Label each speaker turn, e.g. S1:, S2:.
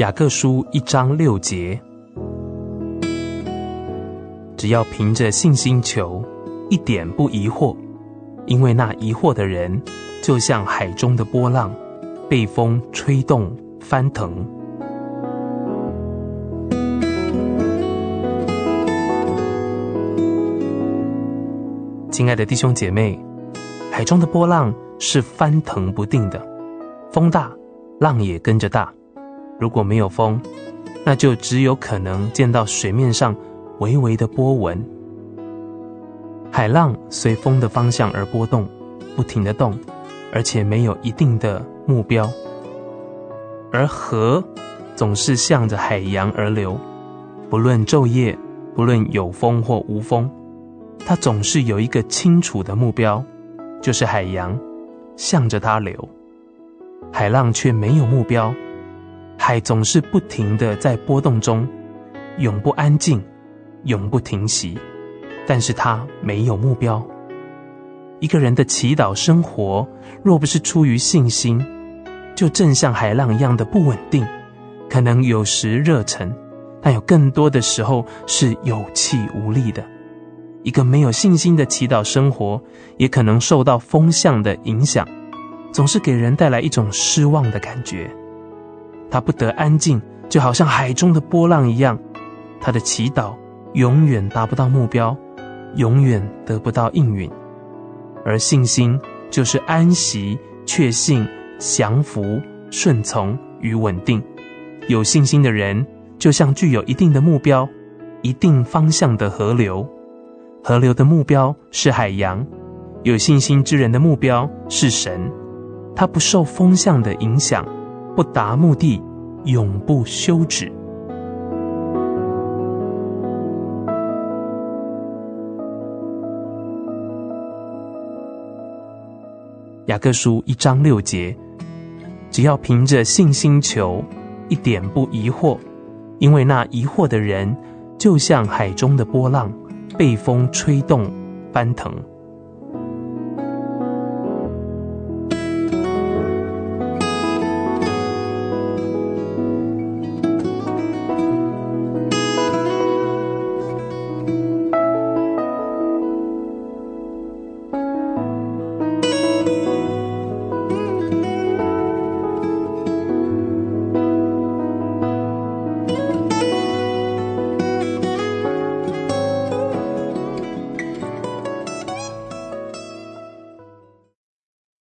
S1: 雅各书一章六节，只要凭着信心求，一点不疑惑，因为那疑惑的人，就像海中的波浪，被风吹动翻腾。亲爱的弟兄姐妹，海中的波浪是翻腾不定的，风大，浪也跟着大。如果没有风，那就只有可能见到水面上微微的波纹。海浪随风的方向而波动，不停地动，而且没有一定的目标。而河总是向着海洋而流，不论昼夜，不论有风或无风，它总是有一个清楚的目标，就是海洋，向着它流。海浪却没有目标。海总是不停地在波动中，永不安静，永不停息。但是它没有目标。一个人的祈祷生活，若不是出于信心，就正像海浪一样的不稳定。可能有时热忱，但有更多的时候是有气无力的。一个没有信心的祈祷生活，也可能受到风向的影响，总是给人带来一种失望的感觉。他不得安静，就好像海中的波浪一样。他的祈祷永远达不到目标，永远得不到应允。而信心就是安息、确信、降服、顺从与稳定。有信心的人，就像具有一定的目标、一定方向的河流。河流的目标是海洋，有信心之人的目标是神。他不受风向的影响。不达目的，永不休止。雅各书一章六节，只要凭着信心求，一点不疑惑，因为那疑惑的人，就像海中的波浪，被风吹动翻腾。